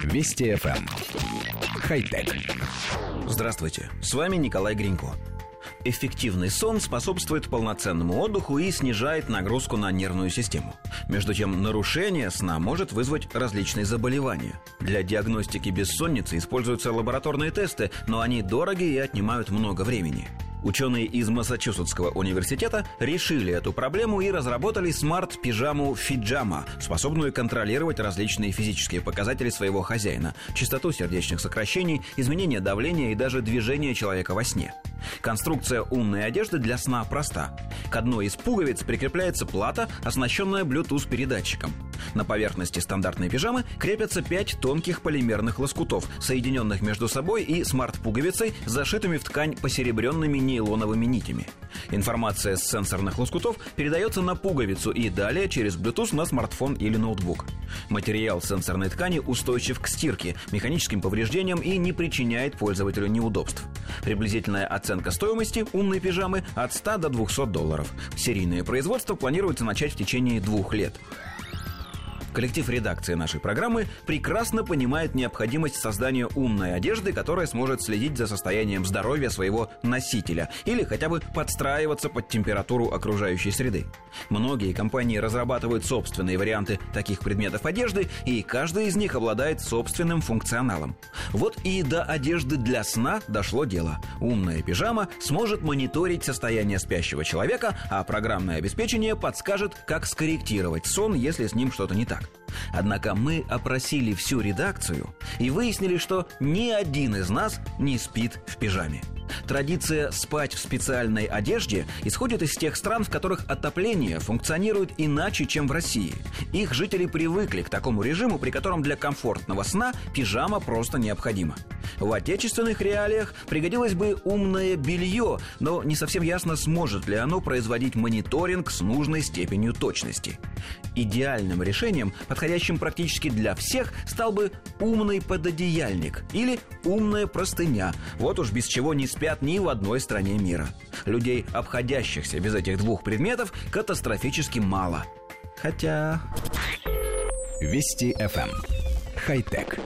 Вести FM. Эм. Хай-тек. Здравствуйте, с вами Николай Гринько. Эффективный сон способствует полноценному отдыху и снижает нагрузку на нервную систему. Между тем, нарушение сна может вызвать различные заболевания. Для диагностики бессонницы используются лабораторные тесты, но они дороги и отнимают много времени. Ученые из Массачусетского университета решили эту проблему и разработали смарт-пижаму Фиджама, способную контролировать различные физические показатели своего хозяина, частоту сердечных сокращений, изменение давления и даже движение человека во сне. Конструкция умной одежды для сна проста. К одной из пуговиц прикрепляется плата, оснащенная Bluetooth-передатчиком. На поверхности стандартной пижамы крепятся пять тонких полимерных лоскутов, соединенных между собой и смарт-пуговицей, зашитыми в ткань посеребренными нейлоновыми нитями. Информация с сенсорных лоскутов передается на пуговицу и далее через Bluetooth на смартфон или ноутбук. Материал сенсорной ткани устойчив к стирке, механическим повреждениям и не причиняет пользователю неудобств. Приблизительная оценка стоимости умной пижамы от 100 до 200 долларов. Серийное производство планируется начать в течение двух лет. Коллектив редакции нашей программы прекрасно понимает необходимость создания умной одежды, которая сможет следить за состоянием здоровья своего носителя или хотя бы подстраиваться под температуру окружающей среды. Многие компании разрабатывают собственные варианты таких предметов одежды, и каждый из них обладает собственным функционалом. Вот и до одежды для сна дошло дело. Умная пижама сможет мониторить состояние спящего человека, а программное обеспечение подскажет, как скорректировать сон, если с ним что-то не так. Однако мы опросили всю редакцию и выяснили, что ни один из нас не спит в пижаме. Традиция спать в специальной одежде исходит из тех стран, в которых отопление функционирует иначе, чем в России. Их жители привыкли к такому режиму, при котором для комфортного сна пижама просто необходима. В отечественных реалиях пригодилось бы умное белье, но не совсем ясно, сможет ли оно производить мониторинг с нужной степенью точности. Идеальным решением, подходящим практически для всех, стал бы умный пододеяльник или умная простыня. Вот уж без чего не спят ни в одной стране мира. Людей, обходящихся без этих двух предметов, катастрофически мало. Хотя... Вести FM. Эм. Хай-тек.